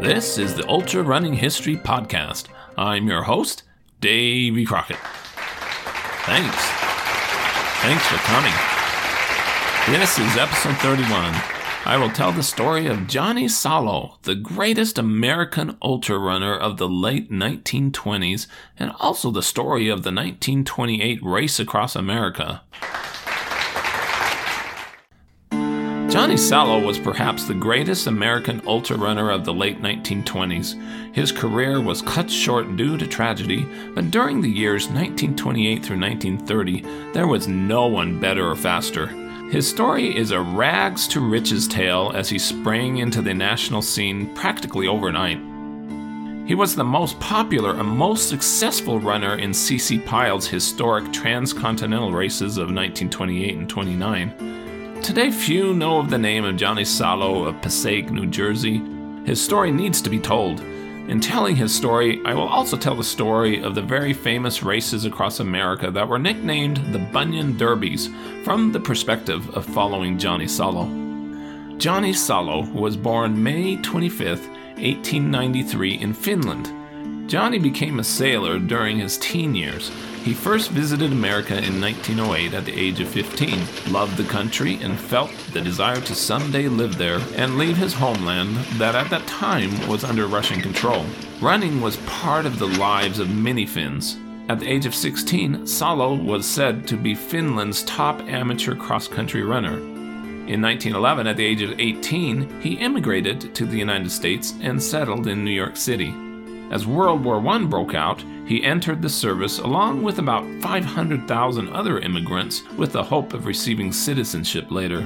This is the Ultra Running History Podcast. I'm your host, Davy Crockett. Thanks. Thanks for coming. This is episode 31. I will tell the story of Johnny Salo, the greatest American ultra runner of the late 1920s, and also the story of the 1928 race across America. Johnny Salo was perhaps the greatest American ultra runner of the late 1920s. His career was cut short due to tragedy, but during the years 1928 through 1930, there was no one better or faster. His story is a rags to riches tale as he sprang into the national scene practically overnight. He was the most popular and most successful runner in C.C. Pyle's historic transcontinental races of 1928 and 29. Today, few know of the name of Johnny Salo of Passaic, New Jersey. His story needs to be told. In telling his story, I will also tell the story of the very famous races across America that were nicknamed the Bunion Derbies from the perspective of following Johnny Salo. Johnny Salo was born May 25, 1893, in Finland. Johnny became a sailor during his teen years. He first visited America in 1908 at the age of 15, loved the country, and felt the desire to someday live there and leave his homeland that at that time was under Russian control. Running was part of the lives of many Finns. At the age of 16, Salo was said to be Finland's top amateur cross country runner. In 1911, at the age of 18, he immigrated to the United States and settled in New York City. As World War I broke out, he entered the service along with about 500,000 other immigrants with the hope of receiving citizenship later.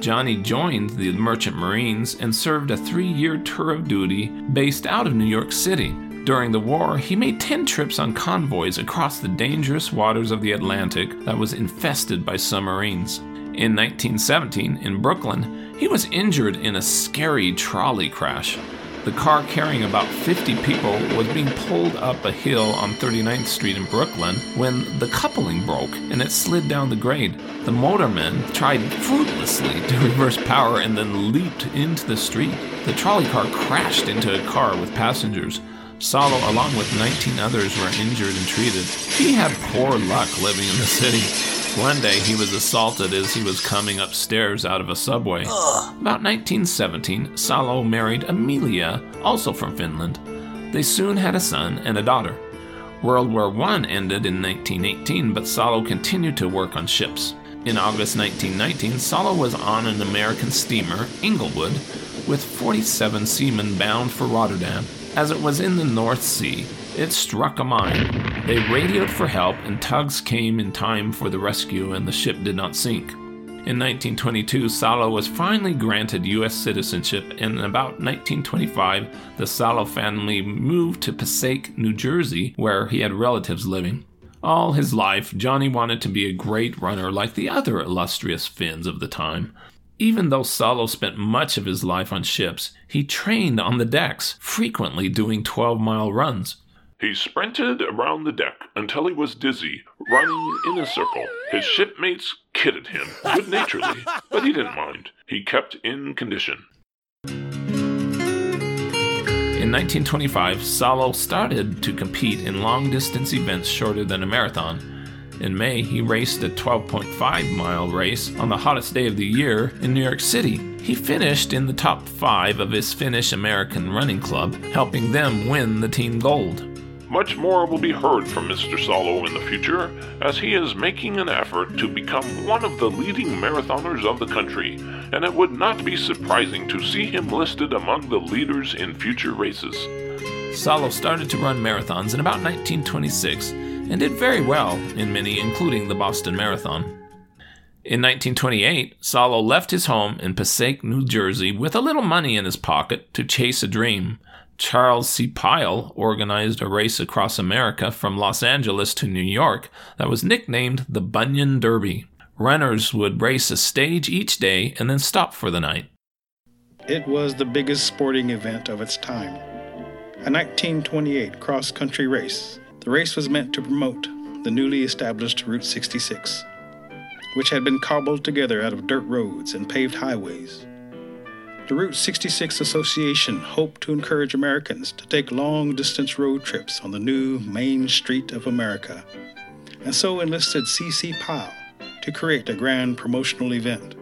Johnny joined the Merchant Marines and served a three year tour of duty based out of New York City. During the war, he made 10 trips on convoys across the dangerous waters of the Atlantic that was infested by submarines. In 1917, in Brooklyn, he was injured in a scary trolley crash. The car carrying about 50 people was being pulled up a hill on 39th Street in Brooklyn when the coupling broke and it slid down the grade. The motormen tried fruitlessly to reverse power and then leaped into the street. The trolley car crashed into a car with passengers. Salo, along with 19 others, were injured and treated. He had poor luck living in the city. One day he was assaulted as he was coming upstairs out of a subway. About 1917, Salo married Amelia, also from Finland. They soon had a son and a daughter. World War I ended in 1918, but Salo continued to work on ships. In August 1919, Salo was on an American steamer, Englewood, with 47 seamen bound for Rotterdam. As it was in the North Sea, it struck a mine. They radioed for help, and tugs came in time for the rescue, and the ship did not sink. In 1922, Salo was finally granted U.S. citizenship, and in about 1925, the Salo family moved to Passaic, New Jersey, where he had relatives living. All his life, Johnny wanted to be a great runner like the other illustrious Finns of the time. Even though Salo spent much of his life on ships, he trained on the decks, frequently doing 12 mile runs. He sprinted around the deck until he was dizzy, running in a circle. His shipmates kidded him good naturedly, but he didn't mind. He kept in condition. In 1925, Salo started to compete in long distance events shorter than a marathon. In May, he raced a 12.5 mile race on the hottest day of the year in New York City. He finished in the top five of his Finnish American running club, helping them win the team gold. Much more will be heard from Mr. Salo in the future, as he is making an effort to become one of the leading marathoners of the country, and it would not be surprising to see him listed among the leaders in future races. Salo started to run marathons in about 1926 and did very well in many, including the Boston Marathon. In 1928, Salo left his home in Passaic, New Jersey, with a little money in his pocket to chase a dream. Charles C. Pyle organized a race across America from Los Angeles to New York that was nicknamed the Bunion Derby. Runners would race a stage each day and then stop for the night. It was the biggest sporting event of its time. A 1928 cross country race. The race was meant to promote the newly established Route 66, which had been cobbled together out of dirt roads and paved highways. The Route 66 Association hoped to encourage Americans to take long distance road trips on the new Main Street of America, and so enlisted C.C. Pyle to create a grand promotional event.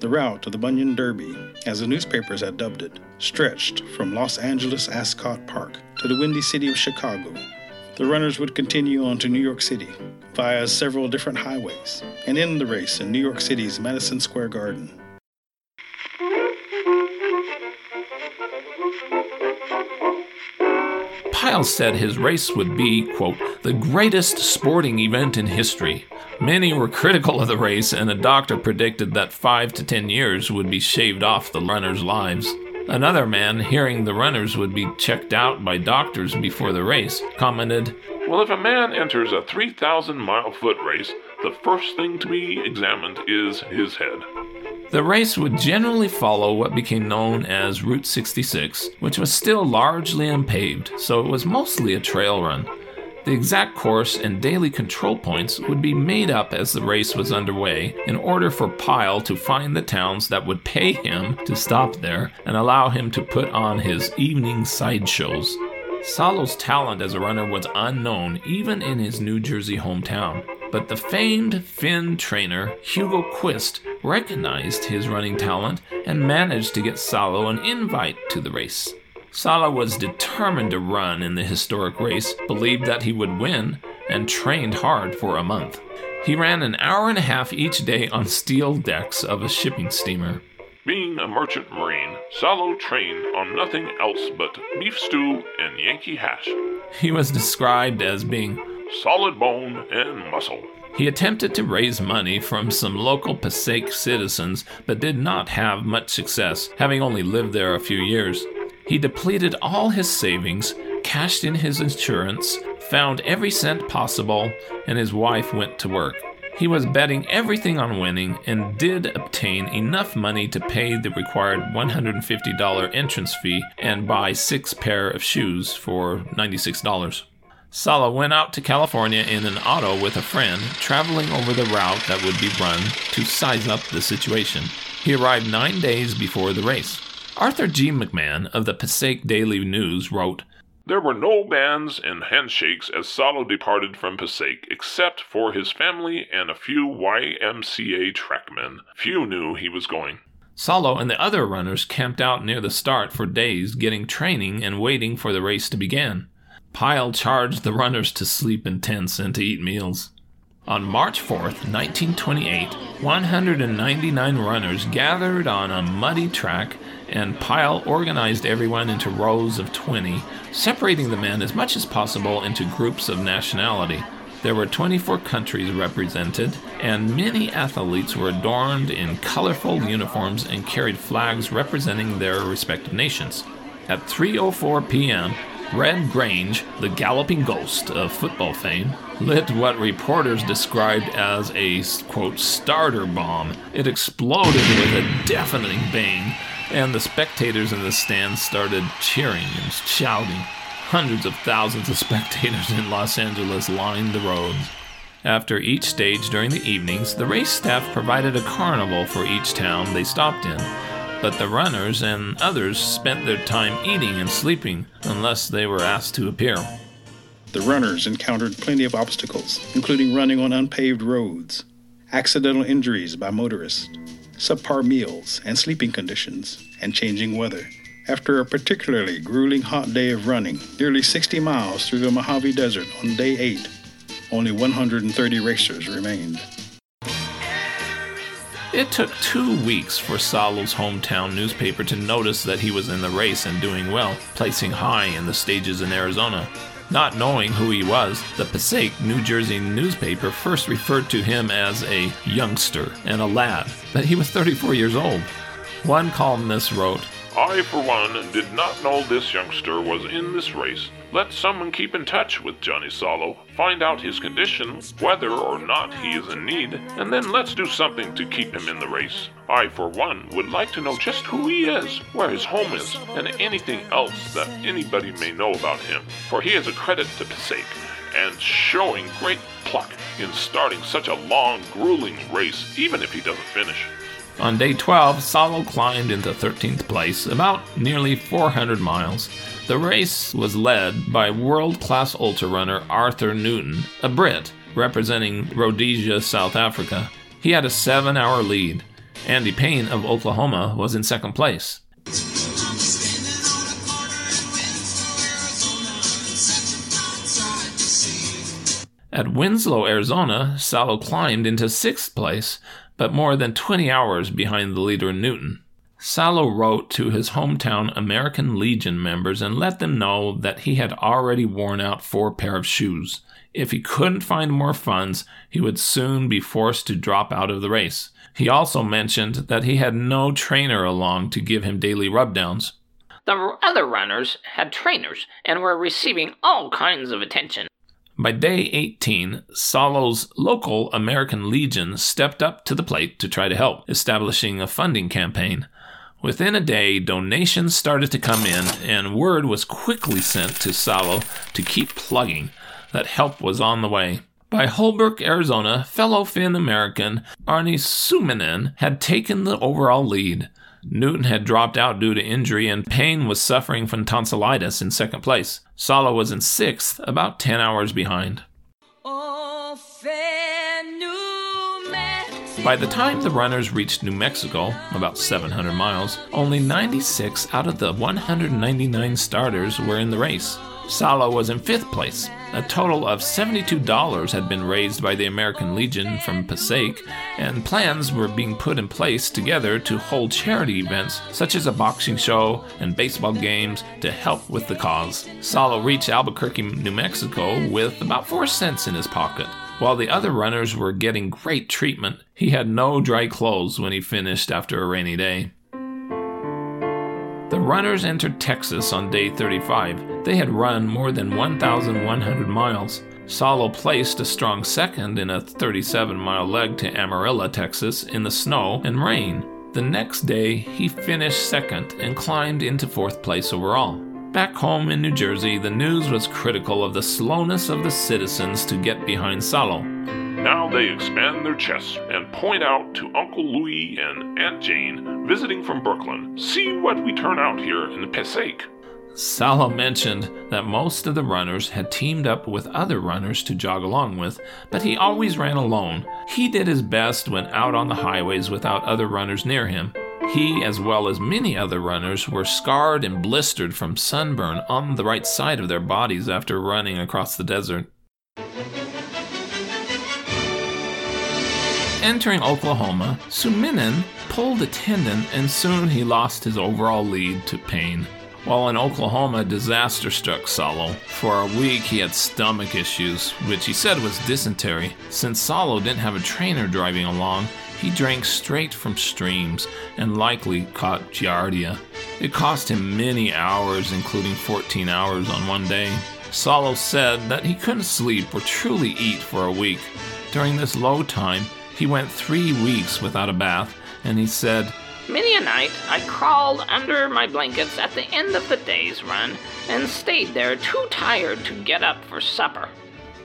The route of the Bunion Derby, as the newspapers had dubbed it, stretched from Los Angeles Ascot Park to the windy city of Chicago. The runners would continue on to New York City via several different highways and end the race in New York City's Madison Square Garden. Pyle said his race would be, quote, the greatest sporting event in history. Many were critical of the race, and a doctor predicted that five to ten years would be shaved off the runners' lives. Another man, hearing the runners would be checked out by doctors before the race, commented, Well, if a man enters a 3,000 mile foot race, the first thing to be examined is his head. The race would generally follow what became known as Route 66, which was still largely unpaved, so it was mostly a trail run. The exact course and daily control points would be made up as the race was underway in order for Pyle to find the towns that would pay him to stop there and allow him to put on his evening sideshows. Salo's talent as a runner was unknown even in his New Jersey hometown, but the famed Finn trainer Hugo Quist recognized his running talent and managed to get Salo an invite to the race. Salo was determined to run in the historic race, believed that he would win, and trained hard for a month. He ran an hour and a half each day on steel decks of a shipping steamer. Being a merchant marine, Salo trained on nothing else but beef stew and Yankee hash. He was described as being solid bone and muscle. He attempted to raise money from some local Passaic citizens, but did not have much success, having only lived there a few years. He depleted all his savings, cashed in his insurance, found every cent possible, and his wife went to work. He was betting everything on winning and did obtain enough money to pay the required $150 entrance fee and buy six pair of shoes for $96. Salo went out to California in an auto with a friend, traveling over the route that would be run to size up the situation. He arrived nine days before the race. Arthur G. McMahon of the Passaic Daily News wrote, There were no bands and handshakes as Salo departed from Passaic, except for his family and a few YMCA trackmen. Few knew he was going. Salo and the other runners camped out near the start for days, getting training and waiting for the race to begin. Pyle charged the runners to sleep in tents and to eat meals. On March 4th, 1928, 199 runners gathered on a muddy track and Pyle organized everyone into rows of 20, separating the men as much as possible into groups of nationality. There were 24 countries represented, and many athletes were adorned in colorful uniforms and carried flags representing their respective nations. At 3:04 p.m., Red Grange, the galloping ghost of football fame, lit what reporters described as a quote starter bomb. It exploded with a deafening bang and the spectators in the stands started cheering and shouting. Hundreds of thousands of spectators in Los Angeles lined the roads. After each stage during the evenings, the race staff provided a carnival for each town they stopped in. But the runners and others spent their time eating and sleeping unless they were asked to appear. The runners encountered plenty of obstacles, including running on unpaved roads, accidental injuries by motorists, subpar meals and sleeping conditions, and changing weather. After a particularly grueling hot day of running, nearly 60 miles through the Mojave Desert on day 8, only 130 racers remained. It took two weeks for Salo's hometown newspaper to notice that he was in the race and doing well, placing high in the stages in Arizona. Not knowing who he was, the Passaic, New Jersey newspaper first referred to him as a youngster and a lad, but he was 34 years old. One columnist wrote, I, for one, did not know this youngster was in this race. Let someone keep in touch with Johnny Salo, find out his condition, whether or not he is in need, and then let's do something to keep him in the race. I, for one, would like to know just who he is, where his home is, and anything else that anybody may know about him, for he is a credit to Passaic and showing great pluck in starting such a long, grueling race, even if he doesn't finish. On day 12, Salo climbed into 13th place, about nearly 400 miles. The race was led by world class ultra runner Arthur Newton, a Brit representing Rhodesia, South Africa. He had a seven hour lead. Andy Payne of Oklahoma was in second place. At Winslow, Arizona, Salo climbed into sixth place, but more than 20 hours behind the leader Newton. Salo wrote to his hometown American Legion members and let them know that he had already worn out four pair of shoes. If he couldn't find more funds, he would soon be forced to drop out of the race. He also mentioned that he had no trainer along to give him daily rubdowns. The other runners had trainers and were receiving all kinds of attention. By day 18, Salo's local American Legion stepped up to the plate to try to help, establishing a funding campaign. Within a day, donations started to come in, and word was quickly sent to Salo to keep plugging that help was on the way. By Holbrook, Arizona, fellow Finn American Arne Suominen had taken the overall lead. Newton had dropped out due to injury, and Payne was suffering from tonsillitis in second place. Salo was in sixth, about 10 hours behind. By the time the runners reached New Mexico, about 700 miles, only 96 out of the 199 starters were in the race. Salo was in fifth place. A total of $72 had been raised by the American Legion from Passaic, and plans were being put in place together to hold charity events such as a boxing show and baseball games to help with the cause. Salo reached Albuquerque, New Mexico with about 4 cents in his pocket. While the other runners were getting great treatment, he had no dry clothes when he finished after a rainy day. The runners entered Texas on day 35. They had run more than 1,100 miles. Salo placed a strong second in a 37 mile leg to Amarillo, Texas, in the snow and rain. The next day, he finished second and climbed into fourth place overall. Back home in New Jersey, the news was critical of the slowness of the citizens to get behind Salo. Now they expand their chests and point out to Uncle Louis and Aunt Jane visiting from Brooklyn. See what we turn out here in the Passaic. Salo mentioned that most of the runners had teamed up with other runners to jog along with, but he always ran alone. He did his best when out on the highways without other runners near him. He, as well as many other runners, were scarred and blistered from sunburn on the right side of their bodies after running across the desert. Entering Oklahoma, Suominen pulled a tendon and soon he lost his overall lead to Payne. While in Oklahoma, disaster struck Salo. For a week, he had stomach issues, which he said was dysentery. Since Salo didn't have a trainer driving along, he drank straight from streams and likely caught Giardia. It cost him many hours, including 14 hours on one day. Salo said that he couldn't sleep or truly eat for a week. During this low time, he went three weeks without a bath, and he said, Many a night I crawled under my blankets at the end of the day's run and stayed there too tired to get up for supper.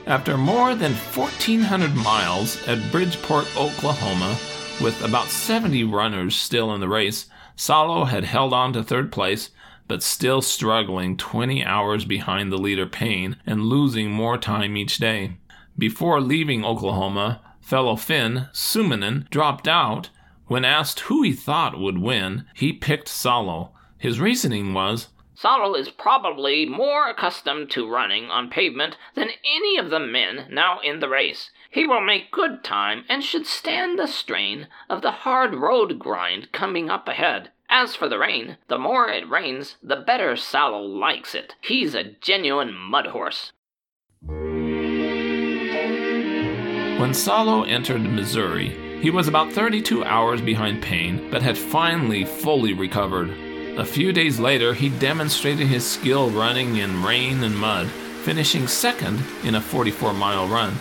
After more than 1,400 miles at Bridgeport, Oklahoma, with about 70 runners still in the race, Salo had held on to third place, but still struggling 20 hours behind the leader Payne and losing more time each day. Before leaving Oklahoma, fellow Finn, Suominen, dropped out. When asked who he thought would win, he picked Salo. His reasoning was Salo is probably more accustomed to running on pavement than any of the men now in the race. He will make good time and should stand the strain of the hard road grind coming up ahead. As for the rain, the more it rains, the better Salo likes it. He's a genuine mud horse. When Salo entered Missouri, he was about 32 hours behind Payne, but had finally fully recovered. A few days later, he demonstrated his skill running in rain and mud, finishing second in a 44 mile run.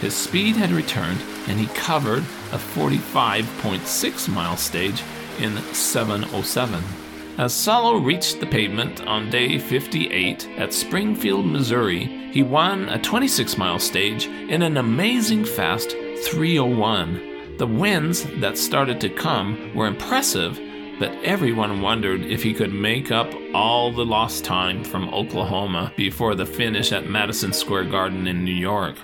His speed had returned, and he covered a 45.6 mile stage in 707. As Salo reached the pavement on day 58 at Springfield, Missouri, he won a 26 mile stage in an amazing fast 301. The wins that started to come were impressive, but everyone wondered if he could make up all the lost time from Oklahoma before the finish at Madison Square Garden in New York.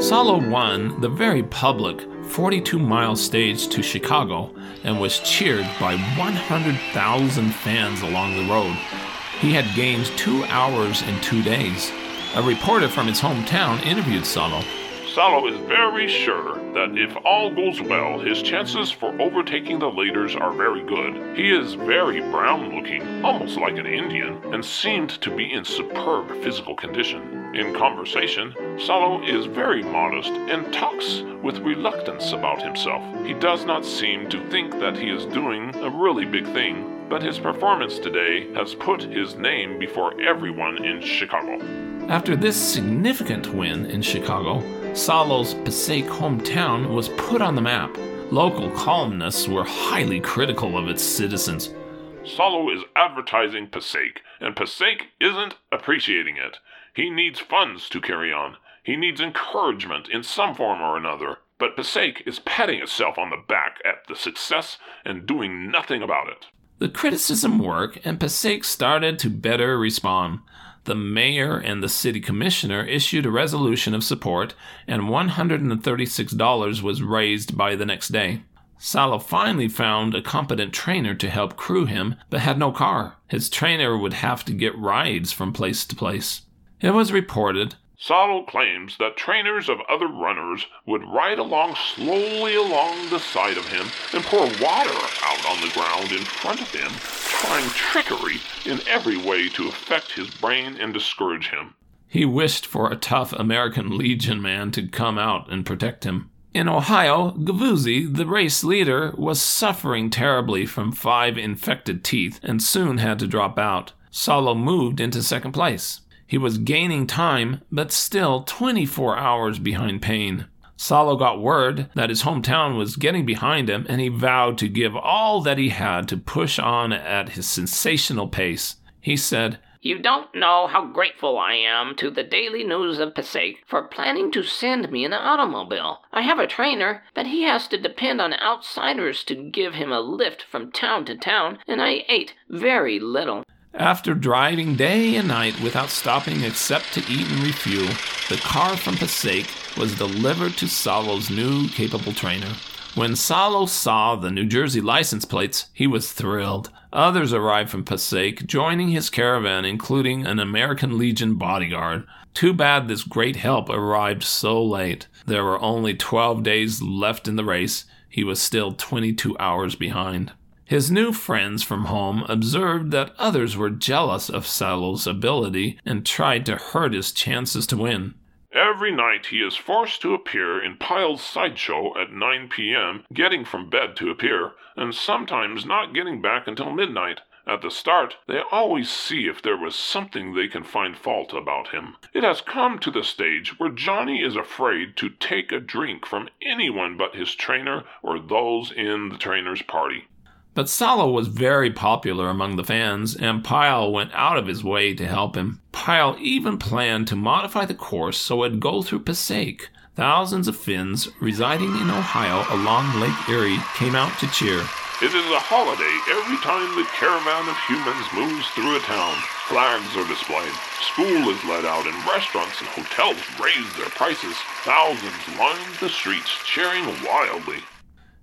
Salo won the very public 42 mile stage to Chicago and was cheered by 100,000 fans along the road. He had gained two hours in two days. A reporter from his hometown interviewed Salo Salo is very sure that if all goes well, his chances for overtaking the leaders are very good. He is very brown looking, almost like an Indian, and seemed to be in superb physical condition. In conversation, Salo is very modest and talks with reluctance about himself. He does not seem to think that he is doing a really big thing, but his performance today has put his name before everyone in Chicago. After this significant win in Chicago, Salo's Passaic hometown was put on the map. Local columnists were highly critical of its citizens. Salo is advertising Passaic, and Passaic isn't appreciating it. He needs funds to carry on. He needs encouragement in some form or another. But Passaic is patting itself on the back at the success and doing nothing about it. The criticism worked, and Passaic started to better respond the mayor and the city commissioner issued a resolution of support, and $136 was raised by the next day. Salo finally found a competent trainer to help crew him, but had no car. His trainer would have to get rides from place to place. It was reported Salo claims that trainers of other runners would ride along slowly along the side of him and pour water out on the ground in front of him, trying trickery in every way to affect his brain and discourage him. He wished for a tough American Legion man to come out and protect him. In Ohio, Gavuzzi, the race leader, was suffering terribly from five infected teeth and soon had to drop out. Salo moved into second place. He was gaining time, but still 24 hours behind Payne. Salo got word that his hometown was getting behind him, and he vowed to give all that he had to push on at his sensational pace. He said, You don't know how grateful I am to the Daily News of Passaic for planning to send me an automobile. I have a trainer, but he has to depend on outsiders to give him a lift from town to town, and I ate very little. After driving day and night without stopping except to eat and refuel, the car from Passaic was delivered to Salo's new capable trainer. When Salo saw the New Jersey license plates, he was thrilled. Others arrived from Passaic, joining his caravan, including an American Legion bodyguard. Too bad this great help arrived so late. There were only 12 days left in the race. He was still 22 hours behind. His new friends from home observed that others were jealous of Salo's ability and tried to hurt his chances to win. Every night he is forced to appear in Pyle's sideshow at 9 p.m., getting from bed to appear, and sometimes not getting back until midnight. At the start, they always see if there was something they can find fault about him. It has come to the stage where Johnny is afraid to take a drink from anyone but his trainer or those in the trainer's party. But Salo was very popular among the fans, and Pyle went out of his way to help him. Pyle even planned to modify the course so it'd go through Passaic. Thousands of Finns residing in Ohio along Lake Erie came out to cheer. It is a holiday every time the caravan of humans moves through a town. Flags are displayed, school is let out, and restaurants and hotels raise their prices. Thousands line the streets cheering wildly.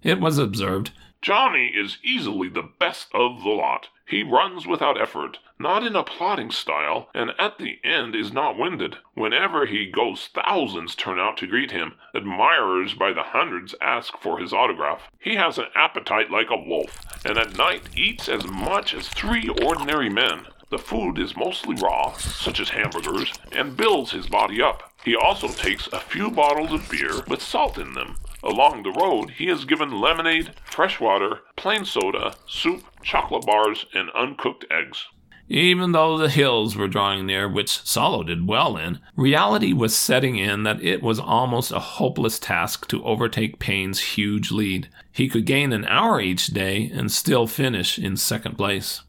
It was observed Johnny is easily the best of the lot. He runs without effort, not in a plodding style, and at the end is not winded. Whenever he goes, thousands turn out to greet him. Admirers by the hundreds ask for his autograph. He has an appetite like a wolf, and at night eats as much as three ordinary men. The food is mostly raw, such as hamburgers, and builds his body up. He also takes a few bottles of beer with salt in them. Along the road, he is given lemonade, fresh water, plain soda, soup, chocolate bars, and uncooked eggs. Even though the hills were drawing near, which Salo did well in, reality was setting in that it was almost a hopeless task to overtake Payne's huge lead. He could gain an hour each day and still finish in second place.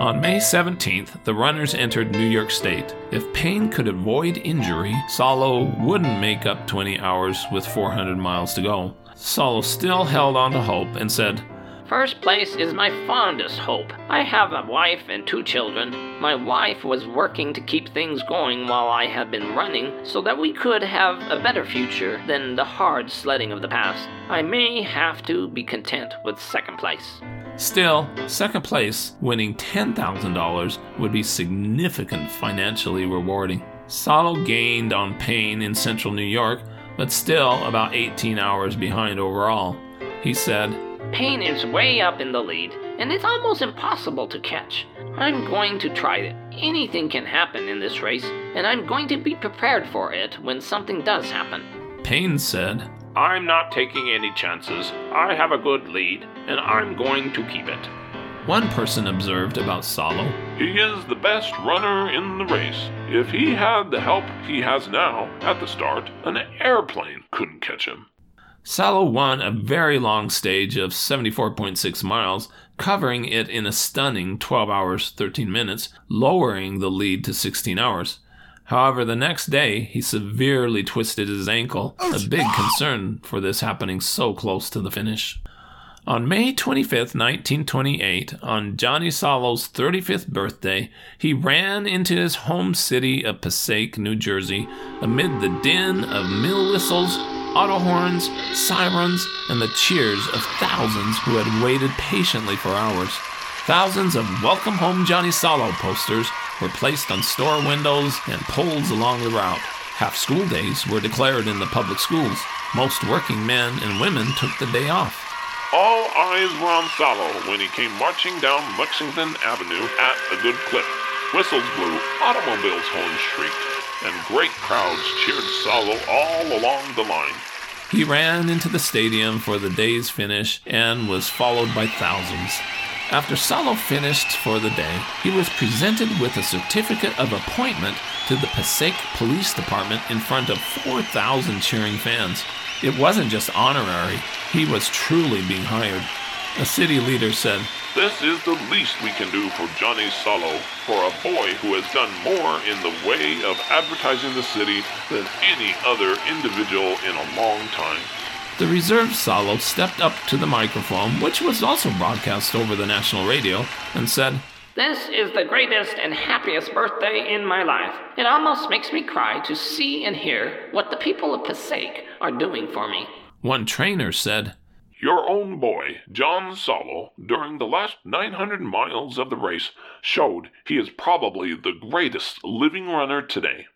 On May 17th, the runners entered New York State. If Payne could avoid injury, Salo wouldn't make up 20 hours with 400 miles to go. Salo still held on to hope and said, First place is my fondest hope. I have a wife and two children. My wife was working to keep things going while I had been running so that we could have a better future than the hard sledding of the past. I may have to be content with second place. Still, second place, winning $10,000, would be significant financially rewarding. Salo gained on Payne in central New York, but still about 18 hours behind overall. He said, Payne is way up in the lead, and it's almost impossible to catch. I'm going to try it. Anything can happen in this race, and I'm going to be prepared for it when something does happen. Payne said, I'm not taking any chances. I have a good lead, and I'm going to keep it. One person observed about Salo. He is the best runner in the race. If he had the help he has now at the start, an airplane couldn't catch him. Salo won a very long stage of 74.6 miles, covering it in a stunning 12 hours 13 minutes, lowering the lead to 16 hours. However, the next day, he severely twisted his ankle, a big concern for this happening so close to the finish. On May 25, 1928, on Johnny Salo's 35th birthday, he ran into his home city of Passaic, New Jersey, amid the din of mill whistles, auto horns, sirens, and the cheers of thousands who had waited patiently for hours. Thousands of Welcome Home Johnny Salo posters were placed on store windows and poles along the route. Half school days were declared in the public schools. Most working men and women took the day off. All eyes were on Salo when he came marching down Lexington Avenue at a good clip. Whistles blew, automobiles' horns shrieked, and great crowds cheered Salo all along the line. He ran into the stadium for the day's finish and was followed by thousands. After Salo finished for the day, he was presented with a certificate of appointment to the Passaic Police Department in front of 4,000 cheering fans. It wasn't just honorary, he was truly being hired. A city leader said, This is the least we can do for Johnny Salo, for a boy who has done more in the way of advertising the city than any other individual in a long time. The reserve Salo stepped up to the microphone, which was also broadcast over the national radio, and said, This is the greatest and happiest birthday in my life. It almost makes me cry to see and hear what the people of Passaic are doing for me. One trainer said, Your own boy, John Salo, during the last 900 miles of the race, showed he is probably the greatest living runner today.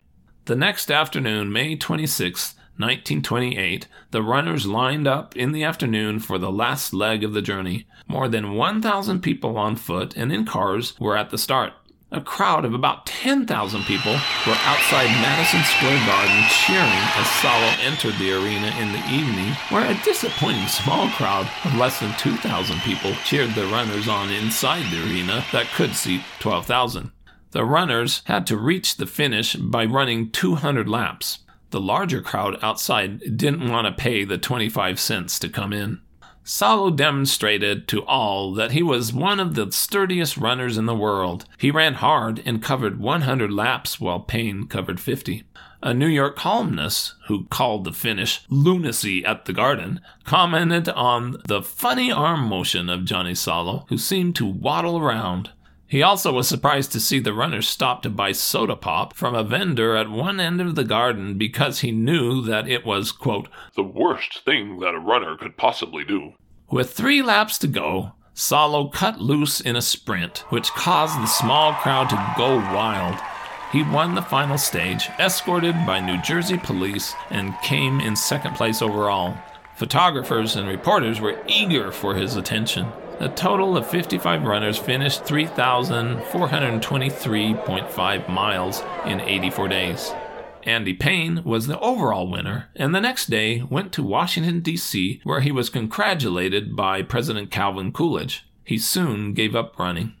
The next afternoon, May 26th, 1928, the runners lined up in the afternoon for the last leg of the journey. More than 1,000 people on foot and in cars were at the start. A crowd of about 10,000 people were outside Madison Square Garden cheering as Salo entered the arena in the evening, where a disappointing small crowd of less than 2,000 people cheered the runners on inside the arena that could seat 12,000. The runners had to reach the finish by running 200 laps. The larger crowd outside didn't want to pay the 25 cents to come in. Salo demonstrated to all that he was one of the sturdiest runners in the world. He ran hard and covered 100 laps while Payne covered 50. A New York columnist, who called the finish lunacy at the garden, commented on the funny arm motion of Johnny Salo, who seemed to waddle around. He also was surprised to see the runners stop to buy soda pop from a vendor at one end of the garden because he knew that it was, quote, the worst thing that a runner could possibly do. With three laps to go, Salo cut loose in a sprint, which caused the small crowd to go wild. He won the final stage, escorted by New Jersey police, and came in second place overall. Photographers and reporters were eager for his attention. A total of 55 runners finished 3,423.5 miles in 84 days. Andy Payne was the overall winner, and the next day went to Washington, D.C., where he was congratulated by President Calvin Coolidge. He soon gave up running.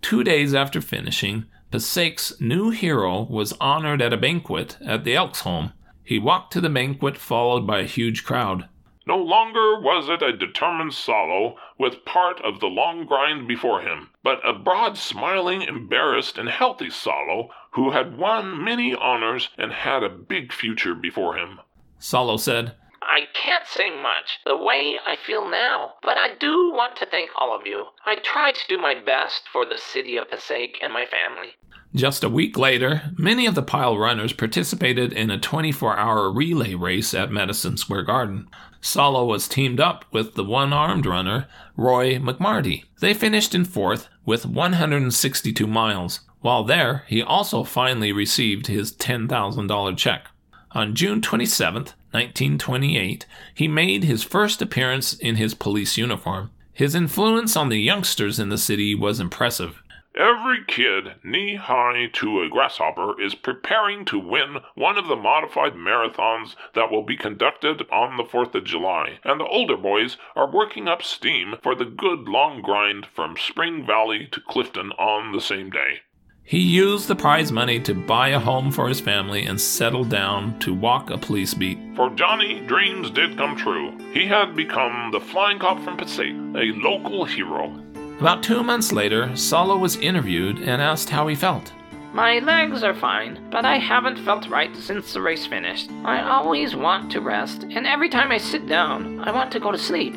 Two days after finishing, Passaic's new hero was honored at a banquet at the Elks home. He walked to the banquet, followed by a huge crowd. No longer was it a determined Salo with part of the long grind before him, but a broad, smiling, embarrassed, and healthy Salo who had won many honors and had a big future before him. Salo said, I can't say much the way I feel now, but I do want to thank all of you. I tried to do my best for the city of Passaic and my family. Just a week later, many of the Pyle runners participated in a 24 hour relay race at Madison Square Garden. Salo was teamed up with the one armed runner, Roy McMarty. They finished in fourth with 162 miles. While there, he also finally received his $10,000 check. On June 27, 1928, he made his first appearance in his police uniform. His influence on the youngsters in the city was impressive. Every kid knee high to a grasshopper is preparing to win one of the modified marathons that will be conducted on the 4th of July, and the older boys are working up steam for the good long grind from Spring Valley to Clifton on the same day. He used the prize money to buy a home for his family and settle down to walk a police beat. For Johnny, dreams did come true. He had become the flying cop from Passaic, a local hero. About two months later, Salo was interviewed and asked how he felt. My legs are fine, but I haven't felt right since the race finished. I always want to rest, and every time I sit down, I want to go to sleep.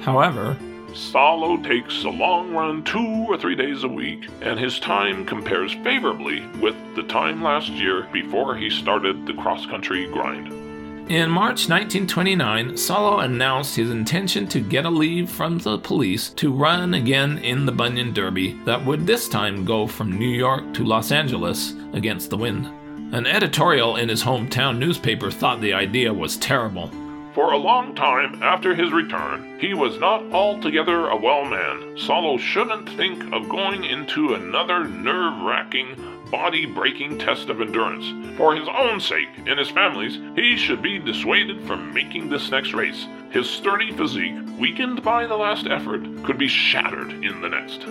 However, Salo takes a long run two or three days a week, and his time compares favorably with the time last year before he started the cross country grind. In March 1929, Salo announced his intention to get a leave from the police to run again in the Bunion Derby that would this time go from New York to Los Angeles against the wind. An editorial in his hometown newspaper thought the idea was terrible. For a long time after his return, he was not altogether a well man. Salo shouldn't think of going into another nerve wracking, body breaking test of endurance. For his own sake and his family's, he should be dissuaded from making this next race. His sturdy physique, weakened by the last effort, could be shattered in the next.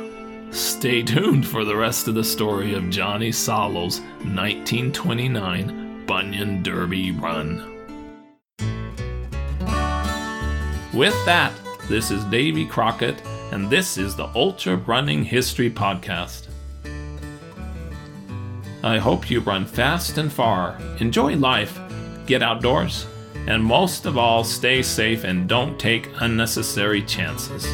Stay tuned for the rest of the story of Johnny Salo's 1929 Bunion Derby run. With that, this is Davy Crockett, and this is the Ultra Running History Podcast. I hope you run fast and far, enjoy life, get outdoors, and most of all, stay safe and don't take unnecessary chances.